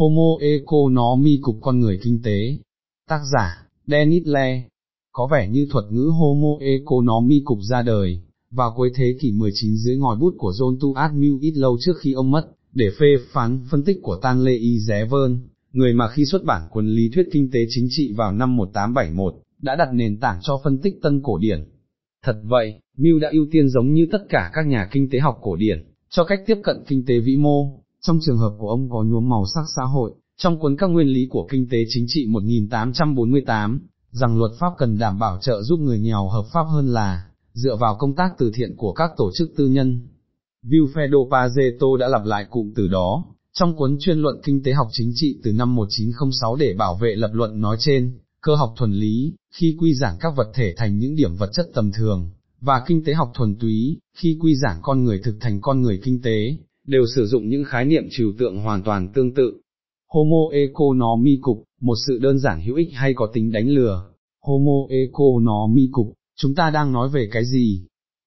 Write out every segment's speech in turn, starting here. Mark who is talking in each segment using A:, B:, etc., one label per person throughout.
A: Homo economy cục con người kinh tế. Tác giả, Dennis Le. Có vẻ như thuật ngữ Homo economy cục ra đời, vào cuối thế kỷ 19 dưới ngòi bút của John Stuart Mill ít lâu trước khi ông mất, để phê phán phân tích của Tan Lê Y Ré Vơn, người mà khi xuất bản cuốn lý thuyết kinh tế chính trị vào năm 1871, đã đặt nền tảng cho phân tích tân cổ điển. Thật vậy, Mill đã ưu tiên giống như tất cả các nhà kinh tế học cổ điển, cho cách tiếp cận kinh tế vĩ mô, trong trường hợp của ông có nhuốm màu sắc xã hội, trong cuốn các nguyên lý của kinh tế chính trị 1848, rằng luật pháp cần đảm bảo trợ giúp người nghèo hợp pháp hơn là, dựa vào công tác từ thiện của các tổ chức tư nhân. Vilfredo Pareto đã lặp lại cụm từ đó, trong cuốn chuyên luận kinh tế học chính trị từ năm 1906 để bảo vệ lập luận nói trên, cơ học thuần lý, khi quy giảng các vật thể thành những điểm vật chất tầm thường, và kinh tế học thuần túy, khi quy giảng con người thực thành con người kinh tế, đều sử dụng những khái niệm trừu tượng hoàn toàn tương tự. Homo economicus, một sự đơn giản hữu ích hay có tính đánh lừa. Homo economicus, chúng ta đang nói về cái gì?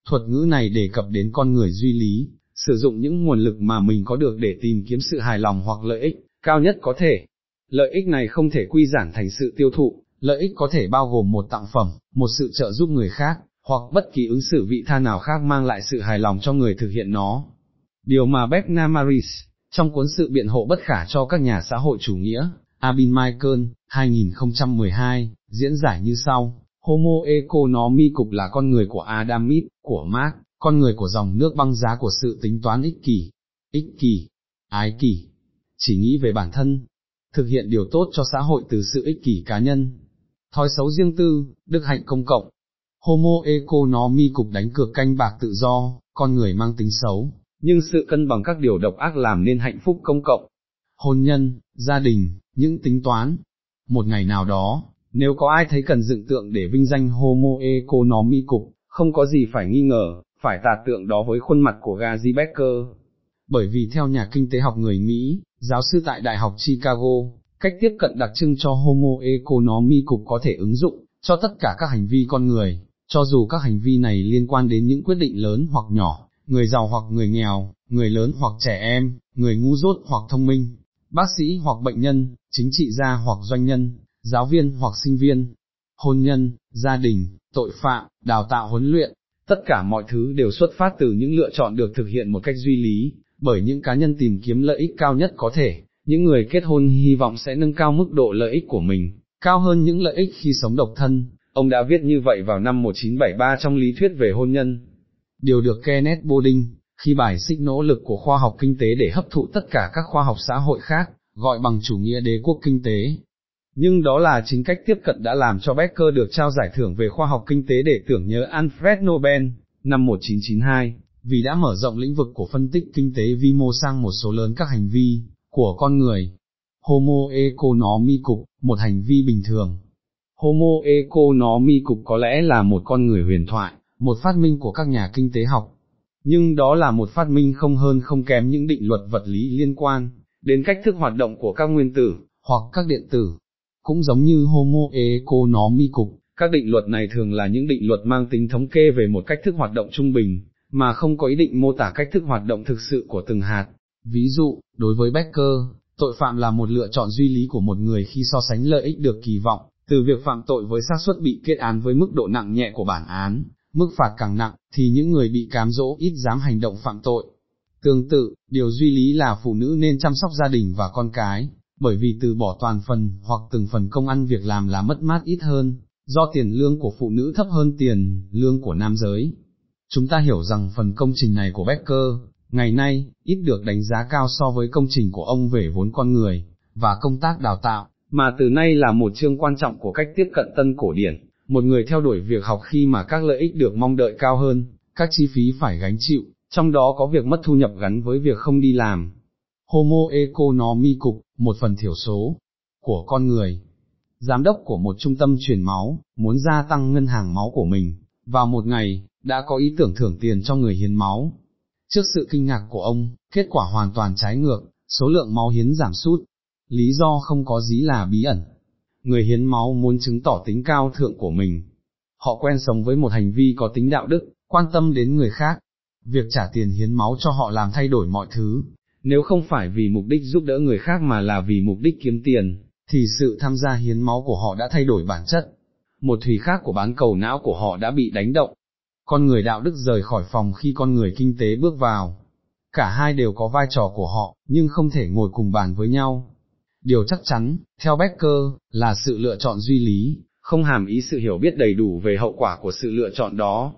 A: Thuật ngữ này đề cập đến con người duy lý, sử dụng những nguồn lực mà mình có được để tìm kiếm sự hài lòng hoặc lợi ích, cao nhất có thể. Lợi ích này không thể quy giản thành sự tiêu thụ, lợi ích có thể bao gồm một tặng phẩm, một sự trợ giúp người khác, hoặc bất kỳ ứng xử vị tha nào khác mang lại sự hài lòng cho người thực hiện nó. Điều mà Beck Maris, trong cuốn sự biện hộ bất khả cho các nhà xã hội chủ nghĩa, Abin Michael, 2012, diễn giải như sau, Homo economicus là con người của Adam Smith, của Marx, con người của dòng nước băng giá của sự tính toán ích kỷ, ích kỷ, ái kỷ, chỉ nghĩ về bản thân, thực hiện điều tốt cho xã hội từ sự ích kỷ cá nhân, thói xấu riêng tư, đức hạnh công cộng. Homo economicus đánh cược canh bạc tự do, con người mang tính xấu, nhưng sự cân bằng các điều độc ác làm nên hạnh phúc công cộng. Hôn nhân, gia đình, những tính toán. Một ngày nào đó, nếu có ai thấy cần dựng tượng để vinh danh Homo economicus, không có gì phải nghi ngờ, phải tạt tượng đó với khuôn mặt của Gazi Becker. Bởi vì theo nhà kinh tế học người Mỹ, giáo sư tại Đại học Chicago, cách tiếp cận đặc trưng cho Homo economicus có thể ứng dụng cho tất cả các hành vi con người, cho dù các hành vi này liên quan đến những quyết định lớn hoặc nhỏ, người giàu hoặc người nghèo, người lớn hoặc trẻ em, người ngu dốt hoặc thông minh, bác sĩ hoặc bệnh nhân, chính trị gia hoặc doanh nhân, giáo viên hoặc sinh viên, hôn nhân, gia đình, tội phạm, đào tạo huấn luyện, tất cả mọi thứ đều xuất phát từ những lựa chọn được thực hiện một cách duy lý, bởi những cá nhân tìm kiếm lợi ích cao nhất có thể, những người kết hôn hy vọng sẽ nâng cao mức độ lợi ích của mình, cao hơn những lợi ích khi sống độc thân. Ông đã viết như vậy vào năm 1973 trong lý thuyết về hôn nhân. Điều được Kenneth Boding, khi bài xích nỗ lực của khoa học kinh tế để hấp thụ tất cả các khoa học xã hội khác, gọi bằng chủ nghĩa đế quốc kinh tế, nhưng đó là chính cách tiếp cận đã làm cho Becker được trao giải thưởng về khoa học kinh tế để tưởng nhớ Alfred Nobel, năm 1992, vì đã mở rộng lĩnh vực của phân tích kinh tế vi mô sang một số lớn các hành vi, của con người. Homo economicus, một hành vi bình thường. Homo economicus có lẽ là một con người huyền thoại, một phát minh của các nhà kinh tế học. Nhưng đó là một phát minh không hơn không kém những định luật vật lý liên quan, đến cách thức hoạt động của các nguyên tử, hoặc các điện tử, cũng giống như Homo economicus, các định luật này thường là những định luật mang tính thống kê về một cách thức hoạt động trung bình, mà không có ý định mô tả cách thức hoạt động thực sự của từng hạt. Ví dụ, đối với Becker, tội phạm là một lựa chọn duy lý của một người khi so sánh lợi ích được kỳ vọng, từ việc phạm tội với xác suất bị kết án với mức độ nặng nhẹ của bản án, mức phạt càng nặng, thì những người bị cám dỗ ít dám hành động phạm tội. Tương tự, điều duy lý là phụ nữ nên chăm sóc gia đình và con cái, bởi vì từ bỏ toàn phần hoặc từng phần công ăn việc làm là mất mát ít hơn, do tiền lương của phụ nữ thấp hơn tiền lương của nam giới. Chúng ta hiểu rằng phần công trình này của Becker, ngày nay, ít được đánh giá cao so với công trình của ông về vốn con người, và công tác đào tạo, mà từ nay là một chương quan trọng của cách tiếp cận tân cổ điển, một người theo đuổi việc học khi mà các lợi ích được mong đợi cao hơn, các chi phí phải gánh chịu, trong đó có việc mất thu nhập gắn với việc không đi làm, Homo economicus, một phần thiểu số của con người. Giám đốc của một trung tâm truyền máu, muốn gia tăng ngân hàng máu của mình, vào một ngày, đã có ý tưởng thưởng tiền cho người hiến máu. Trước sự kinh ngạc của ông, kết quả hoàn toàn trái ngược, số lượng máu hiến giảm sút. Lý do không có gì là bí ẩn. Người hiến máu muốn chứng tỏ tính cao thượng của mình. Họ quen sống với một hành vi có tính đạo đức, quan tâm đến người khác. Việc trả tiền hiến máu cho họ làm thay đổi mọi thứ, nếu không phải vì mục đích giúp đỡ người khác mà là vì mục đích kiếm tiền, thì sự tham gia hiến máu của họ đã thay đổi bản chất. Một thủy khác của bán cầu não của họ đã bị đánh động. Con người đạo đức rời khỏi phòng khi con người kinh tế bước vào. Cả hai đều có vai trò của họ, nhưng không thể ngồi cùng bàn với nhau. Điều chắc chắn, theo Becker, là sự lựa chọn duy lý, không hàm ý sự hiểu biết đầy đủ về hậu quả của sự lựa chọn đó.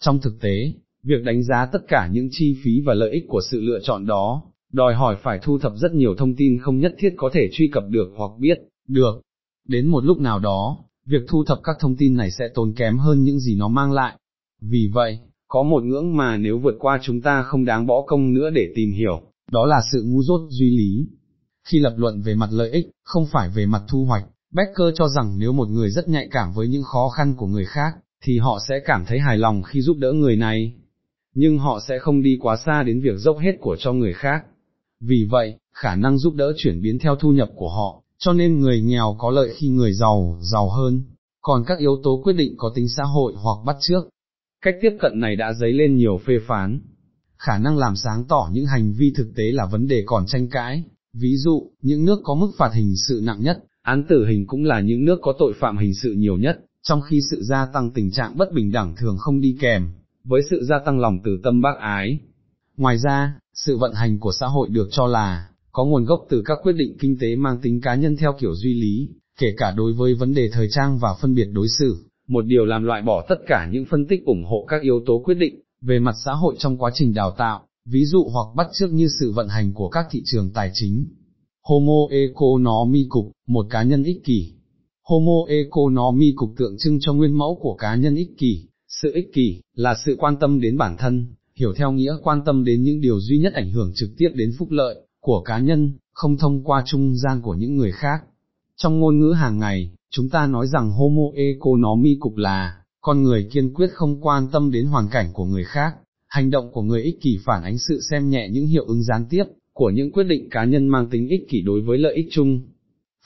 A: Trong thực tế, việc đánh giá tất cả những chi phí và lợi ích của sự lựa chọn đó, đòi hỏi phải thu thập rất nhiều thông tin không nhất thiết có thể truy cập được hoặc biết, được. Đến một lúc nào đó, việc thu thập các thông tin này sẽ tốn kém hơn những gì nó mang lại. Vì vậy, có một ngưỡng mà nếu vượt qua chúng ta không đáng bỏ công nữa để tìm hiểu, đó là sự ngu dốt duy lý. Khi lập luận về mặt lợi ích, không phải về mặt thu hoạch, Becker cho rằng nếu một người rất nhạy cảm với những khó khăn của người khác, thì họ sẽ cảm thấy hài lòng khi giúp đỡ người này. Nhưng họ sẽ không đi quá xa đến việc dốc hết của cho người khác. Vì vậy, khả năng giúp đỡ chuyển biến theo thu nhập của họ, cho nên người nghèo có lợi khi người giàu, giàu hơn, còn các yếu tố quyết định có tính xã hội hoặc bắt trước. Cách tiếp cận này đã dấy lên nhiều phê phán. Khả năng làm sáng tỏ những hành vi thực tế là vấn đề còn tranh cãi, ví dụ, những nước có mức phạt hình sự nặng nhất, án tử hình cũng là những nước có tội phạm hình sự nhiều nhất, trong khi sự gia tăng tình trạng bất bình đẳng thường không đi kèm, với sự gia tăng lòng từ tâm bác ái. Ngoài ra, sự vận hành của xã hội được cho là, có nguồn gốc từ các quyết định kinh tế mang tính cá nhân theo kiểu duy lý, kể cả đối với vấn đề thời trang và phân biệt đối xử, một điều làm loại bỏ tất cả những phân tích ủng hộ các yếu tố quyết định, về mặt xã hội trong quá trình đào tạo, ví dụ hoặc bắt chước như sự vận hành của các thị trường tài chính. Homo economicus, một cá nhân ích kỷ. Homo economicus tượng trưng cho nguyên mẫu của cá nhân ích kỷ, sự ích kỷ, là sự quan tâm đến bản thân, hiểu theo nghĩa quan tâm đến những điều duy nhất ảnh hưởng trực tiếp đến phúc lợi, của cá nhân, không thông qua trung gian của những người khác. Trong ngôn ngữ hàng ngày, chúng ta nói rằng homo economicus là, con người kiên quyết không quan tâm đến hoàn cảnh của người khác, hành động của người ích kỷ phản ánh sự xem nhẹ những hiệu ứng gián tiếp, của những quyết định cá nhân mang tính ích kỷ đối với lợi ích chung.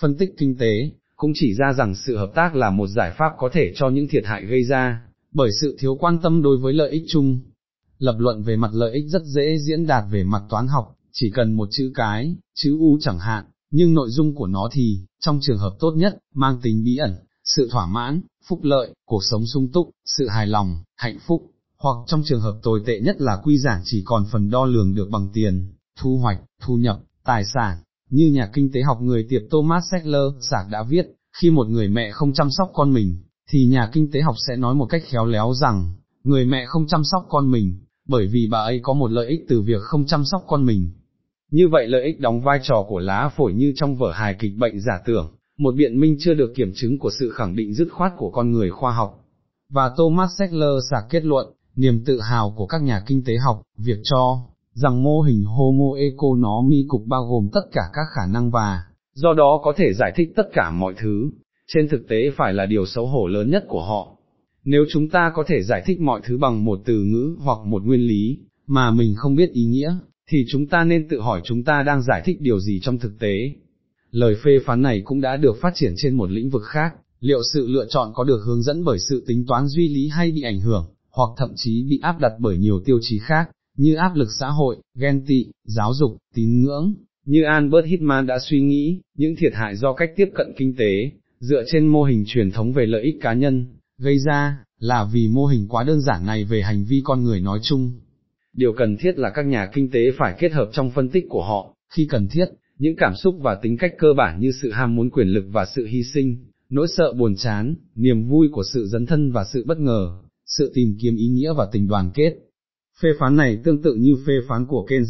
A: Phân tích kinh tế, cũng chỉ ra rằng sự hợp tác là một giải pháp có thể cho những thiệt hại gây ra, bởi sự thiếu quan tâm đối với lợi ích chung. Lập luận về mặt lợi ích rất dễ diễn đạt về mặt toán học, chỉ cần một chữ cái, chữ U chẳng hạn, nhưng nội dung của nó thì, trong trường hợp tốt nhất, mang tính bí ẩn, sự thỏa mãn, phúc lợi, cuộc sống sung túc, sự hài lòng, hạnh phúc, hoặc trong trường hợp tồi tệ nhất là quy giảng chỉ còn phần đo lường được bằng tiền, thu hoạch, thu nhập, tài sản, như nhà kinh tế học người tiệp Thomas Settler, Sạc đã viết, khi một người mẹ không chăm sóc con mình, thì nhà kinh tế học sẽ nói một cách khéo léo rằng, người mẹ không chăm sóc con mình, bởi vì bà ấy có một lợi ích từ việc không chăm sóc con mình. Như vậy lợi ích đóng vai trò của lá phổi như trong vở hài kịch bệnh giả tưởng, một biện minh chưa được kiểm chứng của sự khẳng định dứt khoát của con người khoa học. Và Thomas Settler sạc kết luận, niềm tự hào của các nhà kinh tế học, việc cho, rằng mô hình Homo economicus bao gồm tất cả các khả năng và, do đó có thể giải thích tất cả mọi thứ, trên thực tế phải là điều xấu hổ lớn nhất của họ. Nếu chúng ta có thể giải thích mọi thứ bằng một từ ngữ hoặc một nguyên lý, mà mình không biết ý nghĩa, thì chúng ta nên tự hỏi chúng ta đang giải thích điều gì trong thực tế. Lời phê phán này cũng đã được phát triển trên một lĩnh vực khác, liệu sự lựa chọn có được hướng dẫn bởi sự tính toán duy lý hay bị ảnh hưởng, hoặc thậm chí bị áp đặt bởi nhiều tiêu chí khác, như áp lực xã hội, ghen tị, giáo dục, tín ngưỡng, như Albert Hitman đã suy nghĩ, những thiệt hại do cách tiếp cận kinh tế, dựa trên mô hình truyền thống về lợi ích cá nhân, gây ra, là vì mô hình quá đơn giản này về hành vi con người nói chung. Điều cần thiết là các nhà kinh tế phải kết hợp trong phân tích của họ, khi cần thiết, những cảm xúc và tính cách cơ bản như sự ham muốn quyền lực và sự hy sinh, nỗi sợ buồn chán, niềm vui của sự dấn thân và sự bất ngờ, sự tìm kiếm ý nghĩa và tình đoàn kết. Phê phán này tương tự như phê phán của Keynes,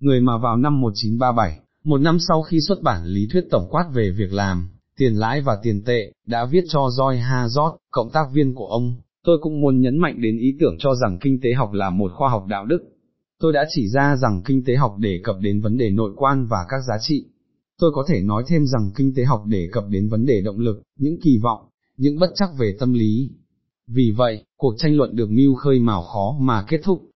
A: người mà vào năm 1937, một năm sau khi xuất bản lý thuyết tổng quát về việc làm, tiền lãi và tiền tệ, đã viết cho Joy Hazard, cộng tác viên của ông, tôi cũng muốn nhấn mạnh đến ý tưởng cho rằng kinh tế học là một khoa học đạo đức. Tôi đã chỉ ra rằng kinh tế học đề cập đến vấn đề nội quan và các giá trị. Tôi có thể nói thêm rằng kinh tế học đề cập đến vấn đề động lực, những kỳ vọng, những bất chắc về tâm lý. Vì vậy, cuộc tranh luận được mưu khơi mào khó mà kết thúc,